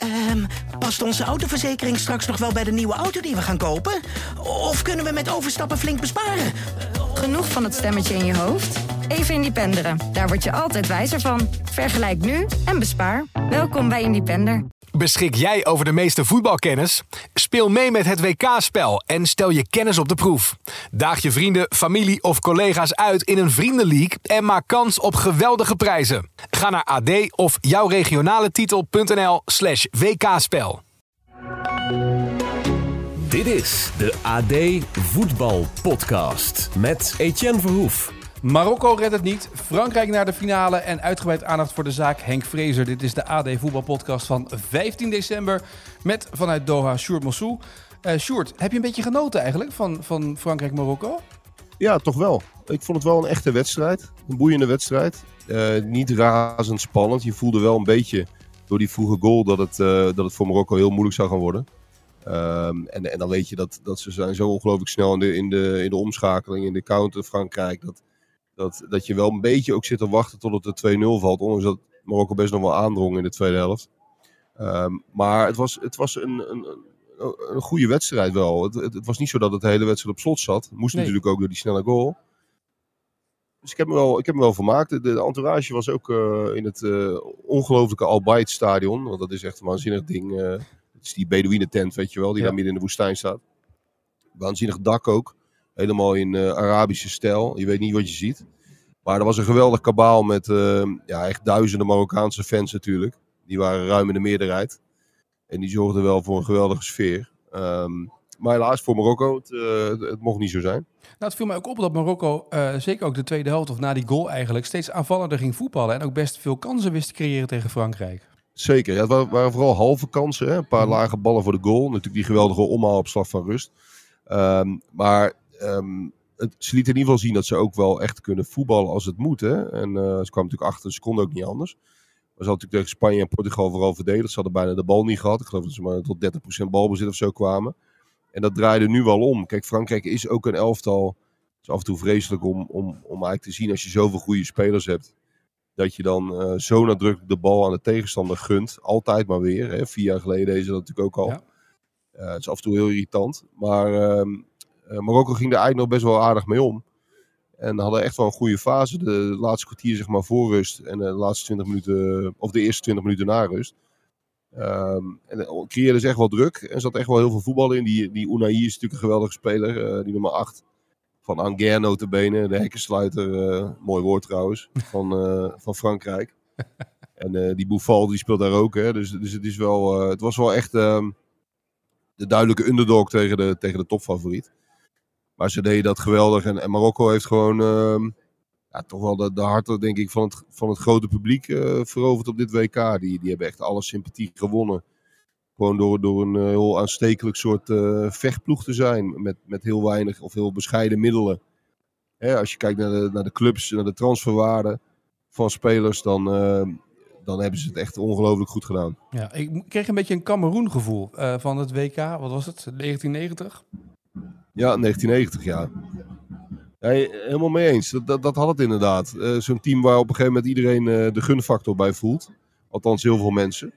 Ehm, past onze autoverzekering straks nog wel bij de nieuwe auto die we gaan kopen? Of kunnen we met overstappen flink besparen? Genoeg van het stemmetje in je hoofd? Even Independeren. Daar word je altijd wijzer van. Vergelijk nu en bespaar. Welkom bij Independer. Beschik jij over de meeste voetbalkennis? Speel mee met het WK-spel en stel je kennis op de proef. Daag je vrienden, familie of collega's uit in een vriendenleague en maak kans op geweldige prijzen. Ga naar ad of jouwregionaletitel.nl slash WK-spel. Dit is de AD Voetbal Podcast met Etienne Verhoef. Marokko redt het niet. Frankrijk naar de finale. En uitgebreid aandacht voor de zaak Henk Vrezer. Dit is de AD Voetbalpodcast van 15 december. Met vanuit Doha Sjoerd Mossou. Uh, Sjoerd, heb je een beetje genoten eigenlijk van, van Frankrijk-Marokko? Ja, toch wel. Ik vond het wel een echte wedstrijd. Een boeiende wedstrijd. Uh, niet razend spannend. Je voelde wel een beetje door die vroege goal dat het, uh, dat het voor Marokko heel moeilijk zou gaan worden. Um, en, en dan weet je dat, dat ze zijn zo ongelooflijk snel in de, in, de, in de omschakeling, in de counter Frankrijk. Dat, dat, dat je wel een beetje ook zit te wachten tot het de 2-0 valt. Ondanks dat Marokko best nog wel aandrong in de tweede helft. Um, maar het was, het was een, een, een, goede wedstrijd wel. Het, het, het, was niet zo dat het de hele wedstrijd op slot zat. Het moest nee. natuurlijk ook door die snelle goal. Dus ik heb me wel, ik heb me wel vermaakt. De, de entourage was ook uh, in het uh, ongelooflijke Al stadion. Want dat is echt een waanzinnig ding. Uh, het is die Bedouinen tent, weet je wel, die ja. daar midden in de woestijn staat. Waanzinnig dak ook. Helemaal in uh, Arabische stijl. Je weet niet wat je ziet. Maar er was een geweldig kabaal met uh, ja, echt duizenden Marokkaanse fans natuurlijk. Die waren ruim in de meerderheid. En die zorgden wel voor een geweldige sfeer. Um, maar helaas voor Marokko, het, uh, het, mocht niet zo zijn. Nou, het viel mij ook op dat Marokko, uh, zeker ook de tweede helft of na die goal eigenlijk, steeds aanvallender ging voetballen. En ook best veel kansen wist te creëren tegen Frankrijk. Zeker, ja, het waren, waren vooral halve kansen. Hè? Een paar mm. lage ballen voor de goal. Natuurlijk die geweldige omhaal op slag van rust. Um, maar um, het, ze lieten in ieder geval zien dat ze ook wel echt kunnen voetballen als het moet. Hè? En uh, ze kwamen natuurlijk achter, ze konden ook niet anders. Maar ze hadden natuurlijk tegen Spanje en Portugal vooral verdedigd. Ze hadden bijna de bal niet gehad. Ik geloof dat ze maar tot 30% balbezit of zo kwamen. En dat draaide nu wel om. Kijk, Frankrijk is ook een elftal. Het is af en toe vreselijk om, om, om eigenlijk te zien als je zoveel goede spelers hebt. Dat je dan uh, zo nadrukkelijk de bal aan de tegenstander gunt. Altijd maar weer. Hè? Vier jaar geleden deze dat natuurlijk ook al. Ja. Uh, het is af en toe heel irritant. Maar uh, Marokko ging er eigenlijk nog best wel aardig mee om. En hadden echt wel een goede fase. De laatste kwartier zeg maar voor rust. En de laatste 20 minuten, of de eerste 20 minuten na rust. Um, en creëerde ze echt wel druk. En zat echt wel heel veel voetbal in. Die, die Unai is natuurlijk een geweldige speler. Uh, die nummer 8 van Anger notabene. De hekkensluiter. Uh, mooi woord trouwens. Van, uh, van Frankrijk. en die Bouffal die speelt daar ook. Hè. Dus, dus het, is wel, het was wel echt um, de duidelijke underdog tegen de, tegen de topfavoriet. Maar ze deden dat geweldig. En, Marokko heeft gewoon um, ja, toch wel de, de harten, denk ik, van het, van het grote publiek uh, veroverd op dit WK. Die, die hebben echt alle sympathie gewonnen. Gewoon door, door een uh, heel aanstekelijk soort uh, vechtploeg te zijn. Met, met heel weinig of heel bescheiden middelen. Als je kijkt naar de, naar de clubs, naar de transferwaarde van spelers, dan, dan hebben ze het echt ongelooflijk goed gedaan. Ja, ik kreeg een beetje een Cameroen gevoel van het WK. Wat was het? 1990? Ja, 1990, ja. Helemaal mee eens. Dat, dat, had het inderdaad. Uh, Zo'n team waar op een gegeven moment iedereen uh, de gunfactor bij voelt. Althans, heel veel mensen.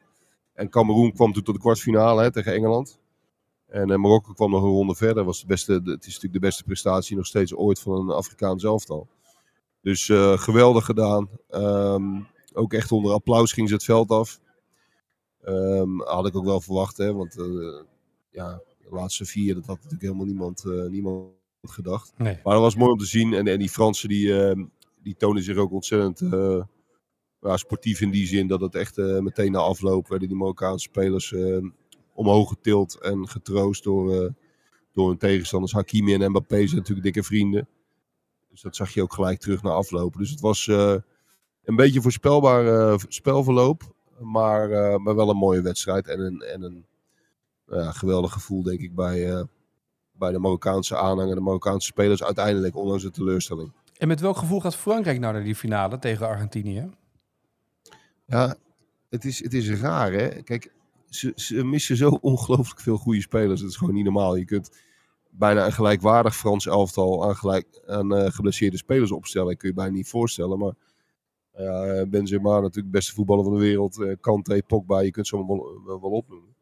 En Cameroen kwam toen tot de kwartfinale hè, tegen Engeland. En uh, Marokko kwam nog een ronde verder. Was de beste, het is natuurlijk de beste prestatie nog steeds ooit van een Afrikaans elftal. Dus geweldig gedaan. Um, ook echt onder applaus ging ze het veld af. Um, had ik ook wel verwacht, hè, want ja, de laatste vier, dat had natuurlijk helemaal niemand, niemand gedacht. Nee. Maar dat was mooi om te zien. En, en die Fransen die, uh, die tonen zich ook ontzettend ja, sportief in die zin. Dat het echt uh, meteen na afloop werden die Marokkaanse spelers omhoog getild en getroost door, door hun tegenstanders. Hakimi en Mbappé zijn natuurlijk dikke vrienden. Dus dat zag je ook gelijk terug na aflopen. Dus het was een beetje voorspelbaar spelverloop. Maar, maar wel een mooie wedstrijd. En een, en een geweldig gevoel denk ik bij bij de Marokkaanse aanhanger, de Marokkaanse spelers uiteindelijk, ondanks de teleurstelling. En met welk gevoel gaat Frankrijk nou naar die finale tegen Argentinië? Ja, het is, het is raar hè. Kijk, ze, ze missen zo ongelooflijk veel goede spelers. Het is gewoon niet normaal. Je kunt bijna een gelijkwaardig Frans elftal aan, gelijk, aan uh, geblesseerde spelers opstellen. Kun je bijna niet voorstellen. Maar Ja, Benzema natuurlijk de beste voetballer van de wereld. Eh, Kante, Pogba, je kunt ze allemaal wel, wel opnoemen.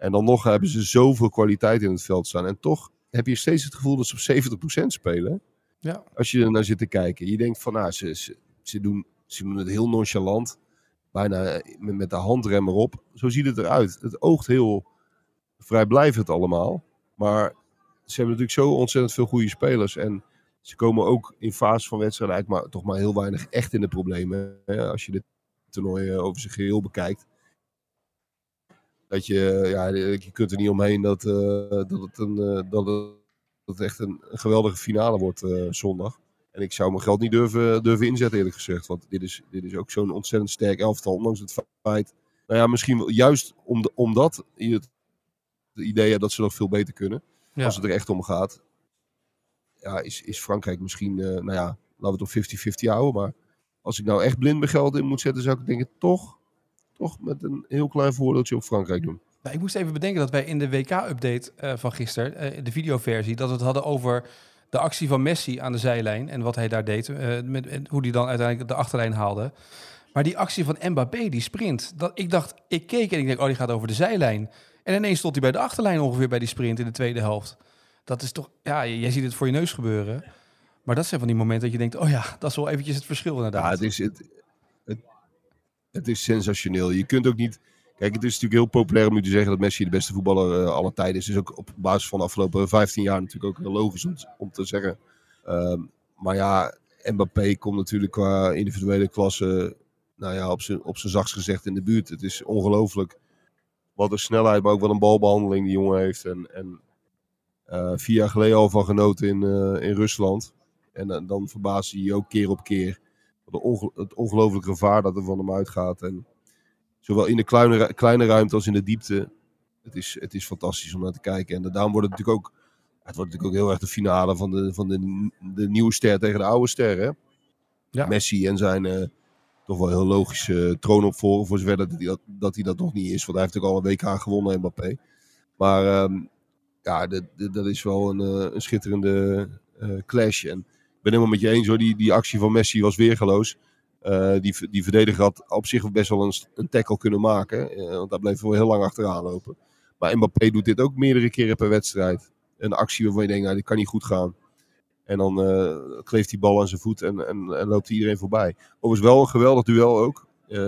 En dan nog hebben ze zoveel kwaliteit in het veld staan. En toch heb je steeds het gevoel dat ze op 70% spelen. Ja. Als je er naar zit te kijken. Je denkt van, nou, ze, ze, ze doen, ze doen het heel nonchalant. Bijna met, de handrem erop. Zo ziet het eruit. Het oogt heel vrijblijvend allemaal. Maar ze hebben natuurlijk zo ontzettend veel goede spelers. En ze komen ook in fase van wedstrijden eigenlijk maar, toch maar heel weinig echt in de problemen. Hè, als je dit toernooi eh, over zijn geheel bekijkt. Dat je, ja, je kunt er niet omheen dat, uh, dat, het, een, uh, dat, het, dat het echt een, geweldige finale wordt uh, zondag. En ik zou mijn geld niet durven, durven inzetten eerlijk gezegd. Want dit is, dit is ook zo'n ontzettend sterk elftal. Ondanks het feit, nou ja, misschien juist om de, omdat je het, het idee hebt dat ze nog veel beter kunnen. Ja. Als het er echt om gaat. Ja, is, is Frankrijk misschien, nou ja, laten we het op 50-50 houden. Maar als ik nou echt blind mijn geld in moet zetten, zou ik denken toch toch met een heel klein voordeeltje op Frankrijk doen. Nou, ik moest even bedenken dat wij in de WK-update uh, van gisteren, uh, de videoversie, dat we het hadden over de actie van Messi aan de zijlijn en wat hij daar deed, uh, met, en hoe hij dan uiteindelijk de achterlijn haalde. Maar die actie van Mbappé, die sprint, dat, ik dacht, ik keek en ik denk, oh, die gaat over de zijlijn. En ineens stond hij bij de achterlijn ongeveer bij die sprint in de tweede helft. Dat is toch, ja, jij ziet het voor je neus gebeuren. Maar dat zijn van die momenten dat je denkt, oh ja, dat is wel eventjes het verschil inderdaad. Ja, het is, het, het is sensationeel. Je kunt ook niet. Kijk, het is natuurlijk heel populair om nu te zeggen dat Messi de beste voetballer uh, aller tijden is. is ook op basis van de afgelopen 15 jaar natuurlijk ook heel logisch om, om te zeggen. Um, maar ja, Mbappé komt natuurlijk qua individuele klasse, nou ja, op zijn op zachtst gezegd in de buurt. Het is ongelooflijk wat een snelheid, maar ook wat een balbehandeling die jongen heeft. En, en uh, vier jaar geleden al van genoten in, uh, in Rusland. En dan verbaast hij je ook keer op keer het ongelooflijke gevaar dat er van hem uitgaat. En zowel in de kleine, kleine ruimte als in de diepte. Het is, het is fantastisch om naar te kijken. En daarom wordt het natuurlijk ook, het wordt natuurlijk ook heel erg de finale van de, van de, de nieuwe ster tegen de oude ster. Hè? Ja. Messi en zijn uh, toch wel heel logische uh, troonopvolger. Voor zover dat hij dat, dat hij dat nog niet is. Want hij heeft ook al een WK gewonnen, Mbappé. Maar um, ja, dat, dat is wel een, uh, een schitterende clash. En ben helemaal met je eens hoor. Die, die actie van Messi was weergeloos. Uh, die, die verdediger had op zich best wel een, een tackle kunnen maken. Uh, want daar bleef wel heel lang achteraan lopen. Maar Mbappé doet dit ook meerdere keren per wedstrijd. Een actie waarvan je denkt, nou, dit kan niet goed gaan. En dan uh, kleeft die bal aan zijn voet en, en, en loopt iedereen voorbij. Overigens wel een geweldig duel ook.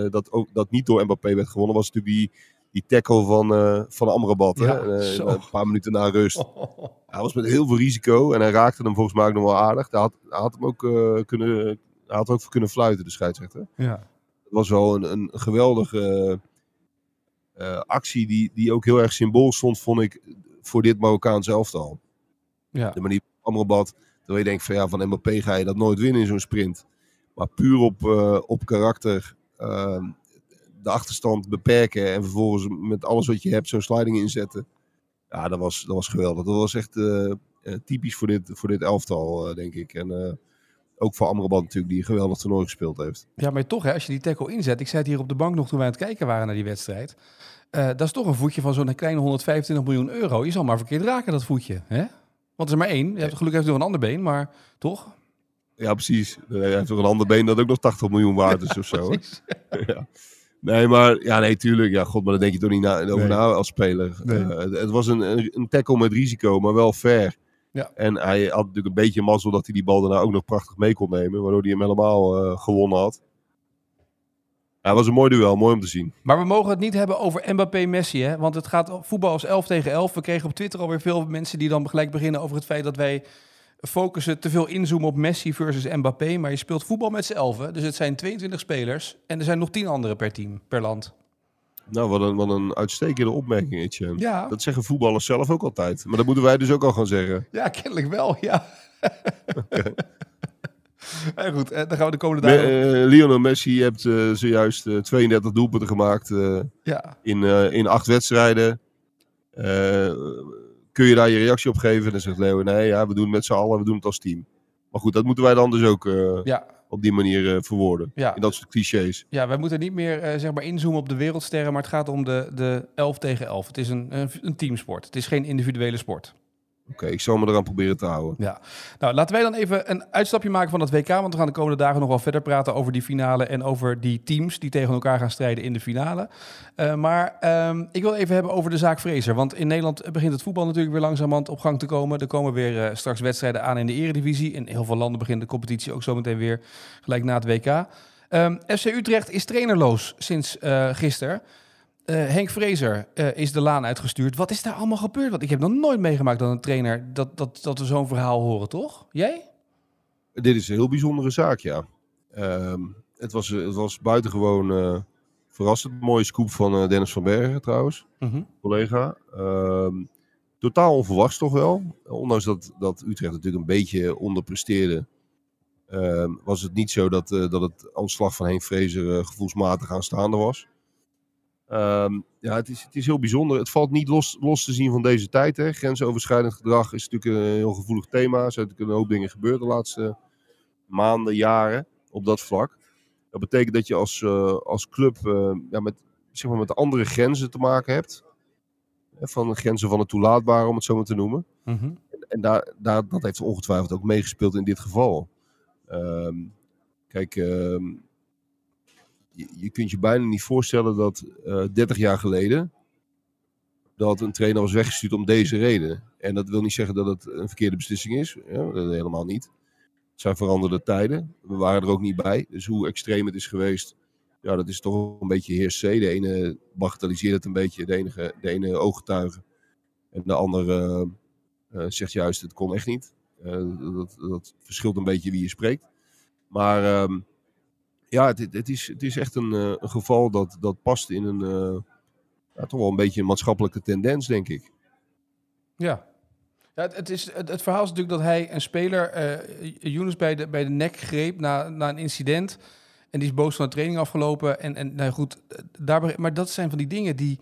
dat, ook dat niet door Mbappé werd gewonnen, was natuurlijk die, die tackle van, uh, van Amrabat. Ja, hè? Uh, een paar minuten na rust. Hij was met heel veel risico en hij raakte hem volgens mij ook nog wel aardig. Hij had, hij had hem ook uh, kunnen, hij had ook voor kunnen fluiten, de scheidsrechter. Ja. Het was wel een, een geweldige actie die, die ook heel erg symbool stond, vond ik, voor dit Marokkaanse elftal. Ja. De manier van Amrabat, terwijl je denkt van ja, van Mbappé ga je dat nooit winnen in zo'n sprint. Maar puur op, op karakter ehm, de achterstand beperken en vervolgens met alles wat je hebt zo'n sliding inzetten. Ja, dat was, dat was geweldig. Dat was echt uh, typisch voor dit, voor dit elftal, uh, denk ik. En uh, ook voor Amrabat natuurlijk, die een geweldig toernooi gespeeld heeft. Ja, maar toch, hè, als je die tackle inzet. Ik zei het hier op de bank nog toen wij aan het kijken waren naar die wedstrijd. dat is toch een voetje van zo'n kleine 125 miljoen euro. Je zal maar verkeerd raken, dat voetje. Hè? Want er is maar één. Je hebt, gelukkig heeft nog een ander been, maar toch? Ja, precies. Hij heeft nog een ander been dat ook nog 80 miljoen waard is ja, of zo. ja. Nee, maar ja, nee, tuurlijk. Ja, god, maar daar denk je toch niet na, over nee. na als speler. Nee. Uh, het, het, was een, een tackle met risico, maar wel fair. Ja. En hij had natuurlijk een beetje mazzel dat hij die bal daarna ook nog prachtig mee kon nemen. Waardoor hij hem helemaal uh, gewonnen had. Ja, het was een mooi duel, mooi om te zien. Maar we mogen het niet hebben over Mbappé-Messi, hè? Want het gaat voetbal als 11 tegen 11. We kregen op Twitter alweer veel mensen die dan gelijk beginnen over het feit dat wij focussen te veel inzoomen op Messi versus Mbappé. Maar je speelt voetbal met z'n elfen. Dus het zijn 22 spelers. En er zijn nog 10 anderen per team, per land. Nou, wat een, wat een uitstekende opmerking, Etienne. Ja. Dat zeggen voetballers zelf ook altijd. Maar dat moeten wij dus ook al gaan zeggen. Ja, kennelijk wel, ja. Okay. Ja, goed, dan gaan we de komende dagen... Me, uh, Lionel Messi hebt uh, zojuist uh, 32 doelpunten gemaakt ja. in, in acht wedstrijden kun je daar je reactie op geven? En dan zegt Leo, nee, ja, we doen het met z'n allen, we doen het als team. Maar goed, dat moeten wij dan dus ook uh, ja. op die manier uh, verwoorden. Ja. In dat soort clichés. Ja, wij moeten niet meer uh, zeg maar inzoomen op de wereldsterren, maar het gaat om de, de 11 tegen 11. Het is een, een, een teamsport. Het is geen individuele sport. Oké, ik zal me eraan proberen te houden. Ja, nou laten wij dan even een uitstapje maken van het WK. Want we gaan de komende dagen nog wel verder praten over die finale en over die teams die tegen elkaar gaan strijden in de finale. Uh, maar um, ik wil even hebben over de zaak Fraser. Want in Nederland begint het voetbal natuurlijk weer langzamerhand op gang te komen. Er komen weer uh, straks wedstrijden aan in de Eredivisie. In heel veel landen begint de competitie ook zometeen weer gelijk na het WK. Ehm, FC Utrecht is trainerloos sinds uh, gisteren. Uh, Henk Vrezer uh, is de laan uitgestuurd. Wat is daar allemaal gebeurd? Want ik heb nog nooit meegemaakt dat een trainer dat, dat, dat we zo'n verhaal horen, toch? Jij? Dit is een heel bijzondere zaak, ja. Uh, het, was, het was buitengewoon uh, verrassend. Mooie scoop van Dennis van Bergen trouwens, -hmm. collega. Ehm, totaal onverwachts toch wel. Ondanks dat, dat Utrecht natuurlijk een beetje onderpresteerde. Ehm, was het niet zo dat, dat het ontslag van Henk Vrezer gevoelsmatig aanstaande was. Um, ja, het is, het is heel bijzonder. Het valt niet los, los te zien van deze tijd. Hè. Grensoverschrijdend gedrag is natuurlijk een heel gevoelig thema. Er zijn natuurlijk een hoop dingen gebeurd de laatste maanden, jaren op dat vlak. Dat betekent dat je als, uh, als club uh, ja, met, zeg maar met andere grenzen te maken hebt. Van de grenzen van het toelaatbare, om het zo maar te noemen. Mm -hmm. En, en daar, daar, dat heeft ongetwijfeld ook meegespeeld in dit geval. Um, kijk, um, je, kunt je bijna niet voorstellen dat uh, 30 jaar geleden dat een trainer was weggestuurd om deze reden. En dat wil niet zeggen dat het een verkeerde beslissing is. Ja, helemaal niet. Het zijn veranderde tijden. We waren er ook niet bij. Dus hoe extreem het is geweest, ja, dat is toch een beetje heersee. De ene bagatelliseert het een beetje, de, enige, de ene ooggetuige. En de andere uh, zegt juist, het kon echt niet. Dat, dat verschilt een beetje wie je spreekt. Maar... Um, ja, het, het, is, het is echt een, een geval dat, dat past in een uh, ja, toch wel een beetje een maatschappelijke tendens, denk ik. Ja. ja het, het, is, het, het, verhaal is natuurlijk dat hij een speler, uh, Younes, bij de, bij de nek greep na, na een incident. En die is boos van de training afgelopen. En, en nou goed, maar dat zijn van die dingen die,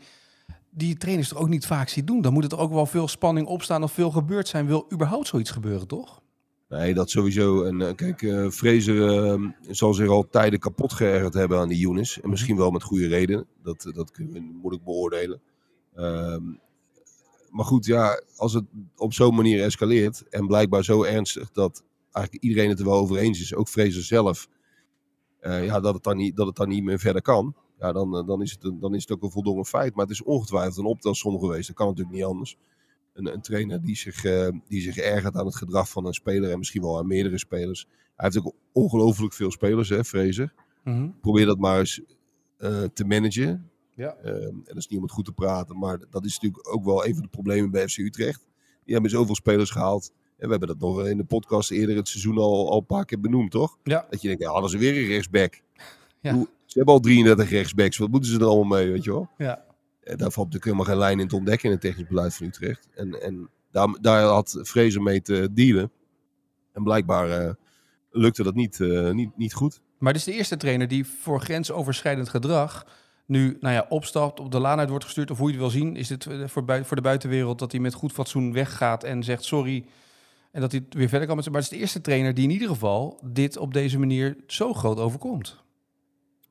die trainers toch ook niet vaak zien doen. Dan moet er ook wel veel spanning opstaan of veel gebeurd zijn. Wil überhaupt zoiets gebeuren, toch? Nee, dat sowieso. En uh, kijk, uh, Fraser uh, zal zich al tijden kapot geërgerd hebben aan die Younes. En misschien wel met goede reden. Dat, dat kunnen we moeilijk beoordelen. Ehm, maar goed, ja, als het op zo'n manier escaleert en blijkbaar zo ernstig dat eigenlijk iedereen het er wel over eens is, ook Fraser zelf, ja, dat, het dan niet, dat het dan niet meer verder kan, ja, dan, dan, is het dan is het ook een voldongen feit. Maar het is ongetwijfeld een optelsom geweest. Dat kan natuurlijk niet anders een, een trainer die zich, uh, die zich ergert aan het gedrag van een speler en misschien wel aan meerdere spelers. Hij heeft ook ongelooflijk veel spelers, hè, Fraser. Mm -hmm. Probeer dat maar eens uh, te managen. Ja. Uh, en dat is niet om het goed te praten, maar dat is natuurlijk ook wel een van de problemen bij FC Utrecht. Die hebben zoveel spelers gehaald. En we hebben dat nog in de podcast eerder het seizoen al, al een paar keer benoemd, toch? Ja. Dat je denkt, ja, hadden ze weer een rechtsback. Ja. Hoe, ze hebben al 33 rechtsbacks, wat moeten ze er allemaal mee, weet je wel? Ja. En daar valt natuurlijk helemaal geen lijn in te ontdekken in het technisch beleid van Utrecht. En, en daar, daar had Vrezen mee te dealen. En blijkbaar uh, lukte dat niet, uh, niet, niet goed. Maar dit is de eerste trainer die voor grensoverschrijdend gedrag nu nou ja, opstapt, op de laan uit wordt gestuurd. Of hoe je het wil zien, is dit voor, bui voor de buitenwereld dat hij met goed fatsoen weggaat en zegt sorry. En dat hij weer verder kan met zijn. Maar het is de eerste trainer die in ieder geval dit op deze manier zo groot overkomt.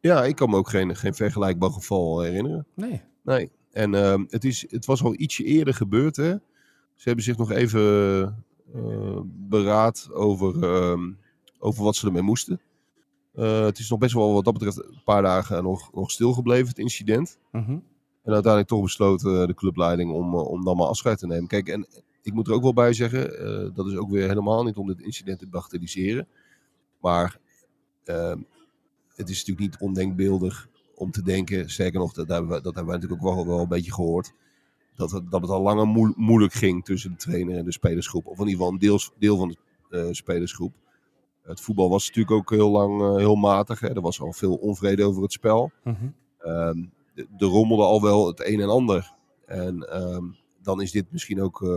Ja, ik kan me ook geen, geen vergelijkbaar geval herinneren. Nee. Nee. En uh, het, is, het was al ietsje eerder gebeurd, hè. Ze hebben zich nog even uh, beraad over, uh, over wat ze ermee moesten. Uh, het is nog best wel wat dat betreft een paar dagen nog, nog stilgebleven, het incident. Mm -hmm. En uiteindelijk toch besloten de clubleiding om, om dan maar afscheid te nemen. Kijk, en ik moet er ook wel bij zeggen, dat is ook weer helemaal niet om dit incident te bagatelliseren. Maar ehm, het is natuurlijk niet ondenkbeeldig om te denken, sterker nog, dat hebben we, dat hebben we natuurlijk ook wel, wel een beetje gehoord, dat het, dat het al langer moe moeilijk ging tussen de trainer en de spelersgroep. Of in ieder geval een deels, deel van de uh, spelersgroep. Het voetbal was natuurlijk ook heel lang uh, heel matig. Hè. Er was al veel onvrede over het spel. Mm -hmm. um, er rommelde al wel het een en ander. En um, dan is dit misschien ook uh,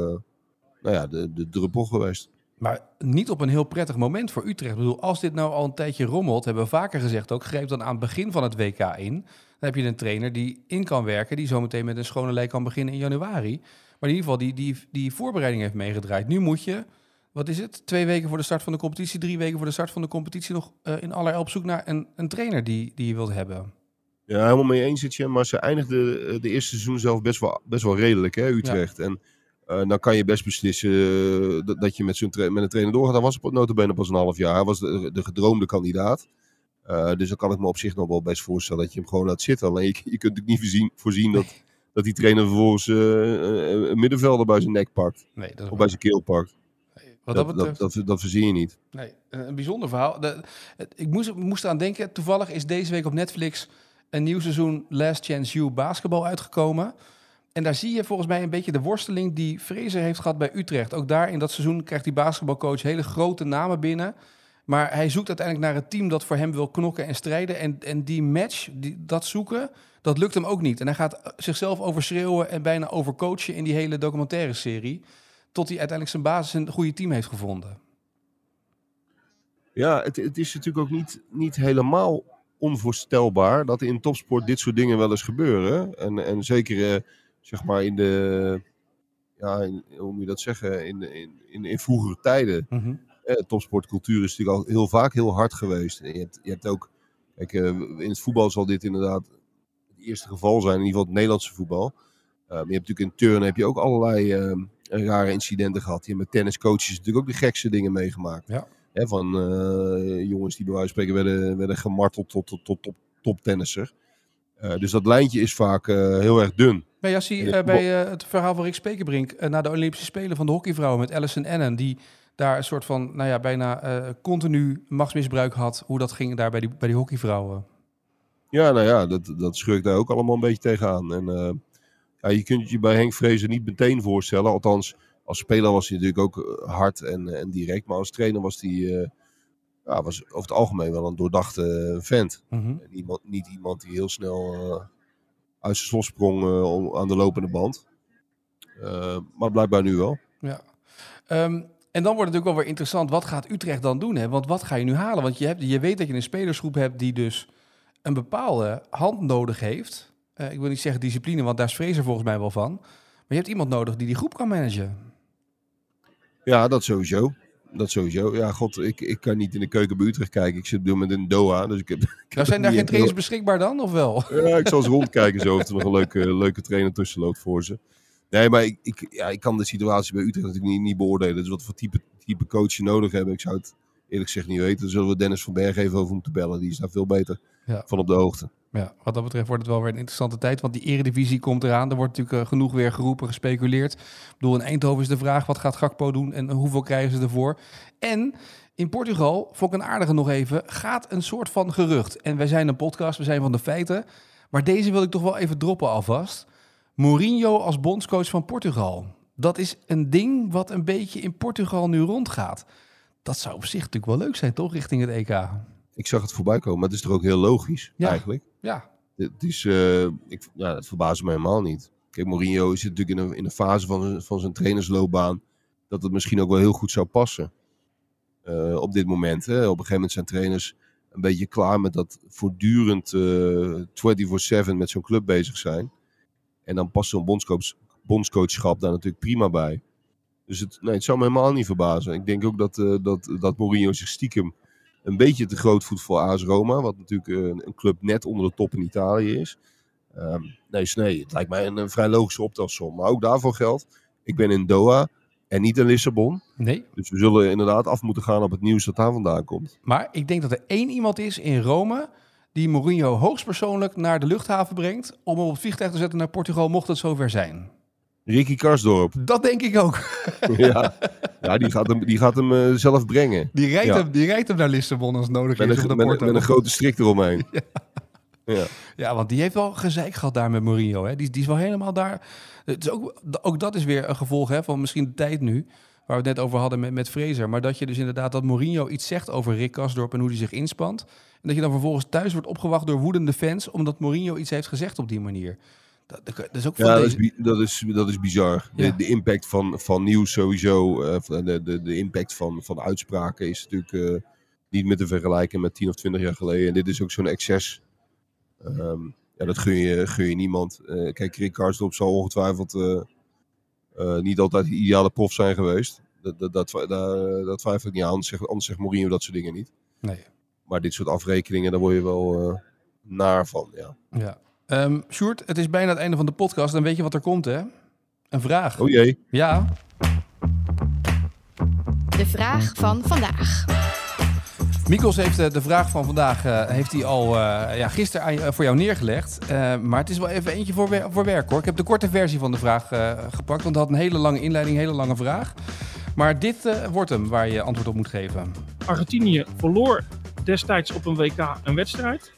nou ja, de, de druppel geweest. Maar niet op een heel prettig moment voor Utrecht. Ik bedoel, als dit nou al een tijdje rommelt, hebben we vaker gezegd ook, greep dan aan het begin van het WK in. Dan heb je een trainer die in kan werken, die zometeen met een schone lei kan beginnen in januari. Maar in ieder geval die, die, die voorbereiding heeft meegedraaid. Nu moet je, wat is het, twee weken voor de start van de competitie, drie weken voor de start van de competitie nog uh, in allerlei op zoek naar een, een trainer die, die je wilt hebben. Ja, helemaal mee eens, Etienne. Maar ze eindigde de eerste seizoen zelf best wel, best wel redelijk, hè, Utrecht. Ja. En eh, dan kan je best beslissen eh, dat, dat je met, tra- met een trainer doorgaat. Hij was notabene pas een half jaar. Hij was de, de gedroomde kandidaat. Eh, dus dan kan ik me op zich nog wel best voorstellen dat je hem gewoon laat zitten. Alleen je, je kunt natuurlijk niet voorzien, voorzien dat, dat die trainer vervolgens een middenvelder bij zijn nek pakt. Nee, dat Of bij zijn keel pakt. wat Dat, betreft... dat, dat, verzin je niet. Nee, een bijzonder verhaal. Ik moest, moest eraan denken, toevallig is deze week op Netflix een nieuw seizoen Last Chance You basketbal uitgekomen. En daar zie je volgens mij een beetje de worsteling die Fraser heeft gehad bij Utrecht. Ook daar in dat seizoen krijgt die basketbalcoach hele grote namen binnen. Maar hij zoekt uiteindelijk naar het team dat voor hem wil knokken en strijden. En, en die match, die, dat zoeken, dat lukt hem ook niet. En hij gaat zichzelf overschreeuwen en bijna overcoachen in die hele documentaire serie. Tot hij uiteindelijk zijn basis een goede team heeft gevonden. Ja, het, het is natuurlijk ook niet, niet helemaal onvoorstelbaar dat in topsport dit soort dingen wel eens gebeuren. En, en zeker eh, zeg maar in de, ja, in, hoe moet je dat zeggen, in, in, in, in vroegere tijden. Mhm. Eh, topsportcultuur is natuurlijk al heel vaak heel hard geweest. En je, hebt, je hebt ook, kijk, eh, in het voetbal zal dit inderdaad het eerste geval zijn, in ieder geval het Nederlandse voetbal. Eh, maar je hebt natuurlijk in turnen heb je ook allerlei eh, rare incidenten gehad. Je hebt met tenniscoaches natuurlijk ook de gekste dingen meegemaakt. Ja. Hè, van jongens die bij wijze van spreken werden, werden gemarteld tot, tot, tot toptennisser. Dus dat lijntje is vaak heel erg dun. Jassie, In het eh, bij eh, het verhaal van Rick Spekerbrink eh, na de Olympische Spelen van de hockeyvrouwen met Alison Ennen, die daar een soort van, nou ja, bijna continu machtsmisbruik had. Hoe dat ging daar bij die, bij die hockeyvrouwen. Ja, nou ja, dat, dat schurkt daar ook allemaal een beetje tegenaan. En ja, je kunt je bij Henk Vrezen niet meteen voorstellen. Althans, als speler was hij natuurlijk ook hard en, en direct. Maar als trainer was hij ja, was over het algemeen wel een doordachte vent. Mhm. En iemand, niet iemand die heel snel uit zijn slof sprong om- aan de lopende band. Eh, maar blijkbaar nu wel. Ja. Ehm, en dan wordt het natuurlijk wel weer interessant, wat gaat Utrecht dan doen? Hè? Want wat ga je nu halen? Want je, hebt, je weet dat je een spelersgroep hebt die dus een bepaalde hand nodig heeft. Eh, ik wil niet zeggen discipline, want daar is Fraser volgens mij wel van. Maar je hebt iemand nodig die die groep kan managen. Ja, dat sowieso. Dat sowieso. Ja, god, ik, ik kan niet in de keuken bij Utrecht kijken. Ik zit op dit moment in Doha, dus ik heb... ik Nou, zijn daar geen trainers beschikbaar dan, of wel? Ja, ik zal eens rondkijken zo of er nog een leuke, leuke trainer tussen loopt voor ze. Nee, maar ik, ik, ja, ik kan de situatie bij Utrecht natuurlijk niet, niet beoordelen. Dus wat voor type, type coach je nodig hebben, ik zou het eerlijk gezegd niet weten. Daar zullen we Dennis van Berg even over moeten bellen. Die is daar veel beter Ja. van op de hoogte. Ja, wat dat betreft wordt het wel weer een interessante tijd. Want die eredivisie komt eraan. Er wordt natuurlijk eh, genoeg weer geroepen, gespeculeerd. Ik bedoel, in Eindhoven is de vraag, wat gaat Gakpo doen en hoeveel krijgen ze ervoor? En in Portugal, vond ik een aardige nog even, gaat een soort van gerucht. En wij zijn een podcast, we zijn van de feiten. Maar deze wil ik toch wel even droppen alvast. Mourinho als bondscoach van Portugal. Dat is een ding wat een beetje in Portugal nu rondgaat. Dat zou op zich natuurlijk wel leuk zijn, toch, richting het EK? Ik zag het voorbij komen, maar het is toch ook heel logisch Ja. eigenlijk. Ja, Het is, eh, ik, ja, het verbaast me helemaal niet. Kijk, Mourinho zit natuurlijk in een, in een fase van, zijn- van zijn trainersloopbaan dat het misschien ook wel heel goed zou passen. Eh, op dit moment. Hè. Op een gegeven moment zijn trainers een beetje klaar met dat voortdurend eh 24-7 met zo'n club bezig zijn. En dan past zo'n bondscoach, bondscoachschap daar natuurlijk prima bij. Dus het, nee, het zou me helemaal niet verbazen. Ik denk ook dat, eh, dat, dat Mourinho zich stiekem een beetje te groot voelt voor AS Roma. Wat natuurlijk eh, een, een club net onder de top in Italië is. Ehm, nee, dus nee, het lijkt mij een, een vrij logische optelsom. Maar ook daarvoor geldt, ik ben in Doha en niet in Lissabon. nee. Dus we zullen inderdaad af moeten gaan op het nieuws dat daar vandaan komt. Maar ik denk dat er één iemand is in Rome die Mourinho hoogstpersoonlijk naar de luchthaven brengt om hem op het vliegtuig te zetten naar Portugal, mocht het zover zijn. Ricky Karsdorp. Dat denk ik ook. ja, ja die gaat hem, die gaat hem eh, zelf brengen. Die rijdt, Ja. hem, die rijdt hem naar Lissabon als nodig Met is. een, naar met, met een grote strik eromheen. Ja. Ja, want die heeft wel gezeik gehad daar met Mourinho. Hè? Die, die is wel helemaal daar. Het is ook, ook dat is weer een gevolg hè, van misschien de tijd nu. Waar we het net over hadden met, met Fraser. Maar dat je dus inderdaad dat Mourinho iets zegt over Rick Kasdorp en hoe hij zich inspant. En dat je dan vervolgens thuis wordt opgewacht door woedende fans. Omdat Mourinho iets heeft gezegd op die manier. Dat, is ook van Ja, dat deze... is, dat is, dat is bizar. Ja. De, de impact van, van nieuws sowieso, eh, de, de, de impact van, van uitspraken is natuurlijk eh, niet meer te vergelijken met 10 of 20 jaar geleden. En dit is ook zo'n excess. Ehm, ja, dat gun je, gun je niemand. Eh, kijk, Rick Karsdorp zal ongetwijfeld niet altijd de ideale prof zijn geweest. Dat, dat, dat, daar, dat twijfel ik niet aan. Anders zegt, anders zegt Mourinho dat soort dingen niet. Nee. Maar dit soort afrekeningen, daar word je wel naar van. Ja. Ja. Ehm Sjoerd, het is bijna het einde van de podcast. Dan weet je wat er komt, hè? een vraag. Oh jee. Ja, De vraag van vandaag. Mikos heeft eh, de vraag van vandaag eh, heeft hij al eh, ja, gisteren aan voor jou neergelegd. Eh, maar het is wel even eentje voor, wer- voor werk hoor. Ik heb de korte versie van de vraag eh, gepakt, want het had een hele lange inleiding, een hele lange vraag. Maar dit eh, wordt hem waar je antwoord op moet geven. Argentinië verloor destijds op een WK een wedstrijd.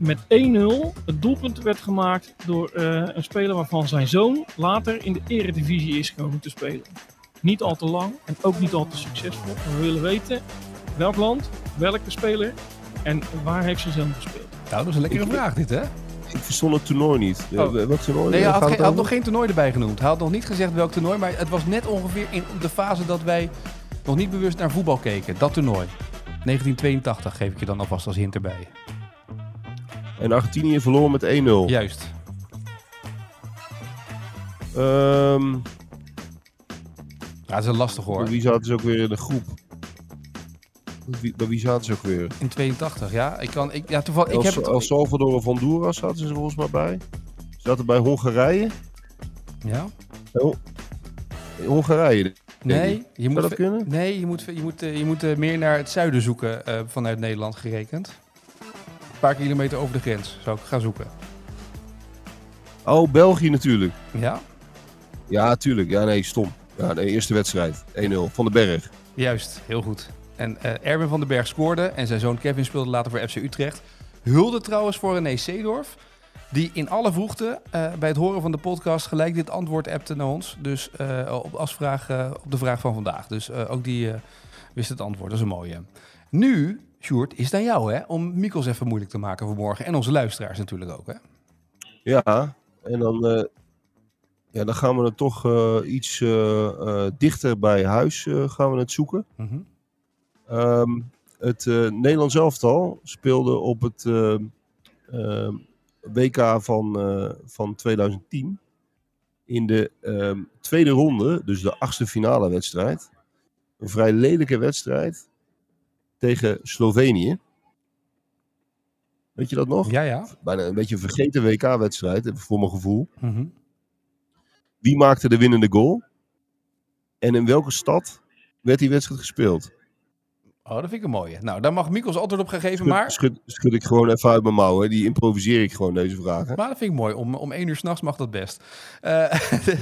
Met 1-0. Het doelpunt werd gemaakt door eh, een speler waarvan zijn zoon later in de eredivisie is komen te spelen. Niet al te lang en ook niet al te succesvol. We willen weten welk land, welke speler en waar heeft zijn zoon gespeeld. Nou, dat is een lekkere Ik- vraag dit hè? Ik verstond het toernooi niet. Oh. Toernooi? Nee, hij had, had nog geen toernooi erbij genoemd. Hij had nog niet gezegd welk toernooi, maar het was net ongeveer in de fase dat wij nog niet bewust naar voetbal keken. Dat toernooi. 1982 geef ik je dan alvast als hint erbij. En Argentinië verloor met 1-0. Juist. Ehm, Ja, dat is een lastig hoor. wie zaten ze ook weer in de groep? Wie, bij wie zaten ze ook weer? In 82, ja. Ik kan, ik, ja toevallig, ik El, heb het... El Salvador of Honduras zaten ze volgens mij bij. Ze zaten bij Hongarije. Ja? Oh. Hongarije. Nee, je moet, dat kunnen? nee, je moet, je moet, eh, je moet eh, meer naar het zuiden zoeken eh, vanuit Nederland gerekend. Een paar kilometer over de grens zou ik gaan zoeken. Oh, België natuurlijk. Ja? Ja, tuurlijk. Ja, nee, stom. Ja, de eerste wedstrijd. 1-0. Van den Berg. Juist, heel goed. En eh, Erwin van den Berg scoorde en zijn zoon Kevin speelde later voor FC Utrecht. Hulde trouwens voor René Seedorf. Die in alle vroegte eh, bij het horen van de podcast gelijk dit antwoord appte naar ons. Dus eh, op, als vraag, op de vraag van vandaag. Dus ook die wist het antwoord. Dat is een mooie. Nu, Sjoerd, is het aan jou hè, om Mikos even moeilijk te maken voor morgen. En onze luisteraars natuurlijk ook. Hè? Ja, en dan, eh, ja, dan gaan we het toch eh, iets eh, dichter bij huis gaan we het zoeken. Mhm. Ehm, het Nederlands elftal speelde op het eh, ehm, WK van, van 2010 in de ehm, tweede ronde, dus de achtste finale wedstrijd. Een vrij lelijke wedstrijd tegen Slovenië. Weet je dat nog? Ja, ja. Bijna een beetje een vergeten WK-wedstrijd, voor mijn gevoel. Mhm. Wie maakte de winnende goal? En in welke stad werd die wedstrijd gespeeld? Oh, dat vind ik een mooie. Nou, daar mag Mikos antwoord op gaan geven. Schud, Maar schud, schud ik gewoon even uit mijn mouw. Hè. Die improviseer ik gewoon, deze vragen. Maar dat vind ik mooi. Om, om één uur s'nachts mag dat best. Eh,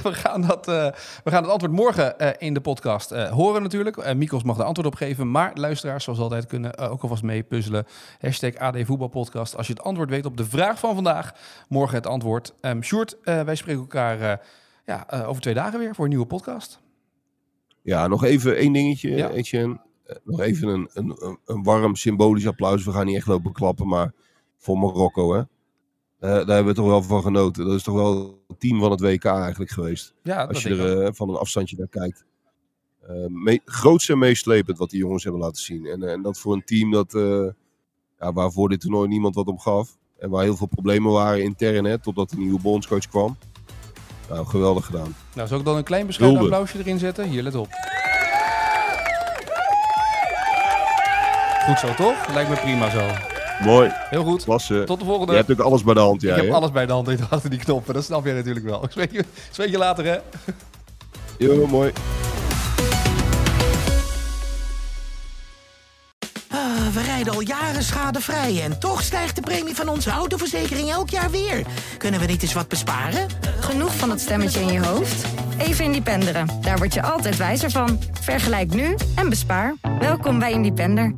we, gaan dat, eh, we gaan het antwoord morgen eh, in de podcast horen natuurlijk. Mikos mag er antwoord op geven. Maar luisteraars, zoals altijd, kunnen ook alvast mee puzzelen. Hashtag AD Voetbalpodcast. Als je het antwoord weet op de vraag van vandaag, morgen het antwoord. Um, Sjoerd, wij spreken elkaar ja, over twee dagen weer voor een nieuwe podcast. Ja, nog even één dingetje, Ja. Etienne. Eh, nog even een, een, een- warm symbolisch applaus. We gaan niet echt lopen klappen, maar voor Marokko, hè. Eh, daar hebben we toch wel van genoten. Dat is toch wel het team van het WK eigenlijk geweest. Ja, Als je er eh, van een afstandje naar kijkt. Eh me, grootste en meeslepend wat die jongens hebben laten zien. En, en dat voor een team dat, ja, waar voor dit toernooi niemand wat om gaf. En waar heel veel problemen waren intern, hè, totdat de nieuwe bondscoach kwam. Nou, geweldig gedaan. Nou, zal ik dan een klein bescheiden applausje erin zetten? Hier, let op. Goed zo, toch? Lijkt me prima zo. Mooi, Heel goed. klasse. Tot de volgende. Je hebt ook alles bij de hand, Ik jij, heb hè? alles bij de hand achter die knoppen. Dat snap jij natuurlijk wel. Ik spreek je, spreek je later, hè? Jo, mooi. Ah, we rijden al jaren schadevrij en toch stijgt de premie van onze autoverzekering elk jaar weer. Kunnen we niet eens wat besparen? Genoeg van dat stemmetje in je hoofd? Even Independeren. Daar word je altijd wijzer van. Vergelijk nu en bespaar. Welkom bij Independer.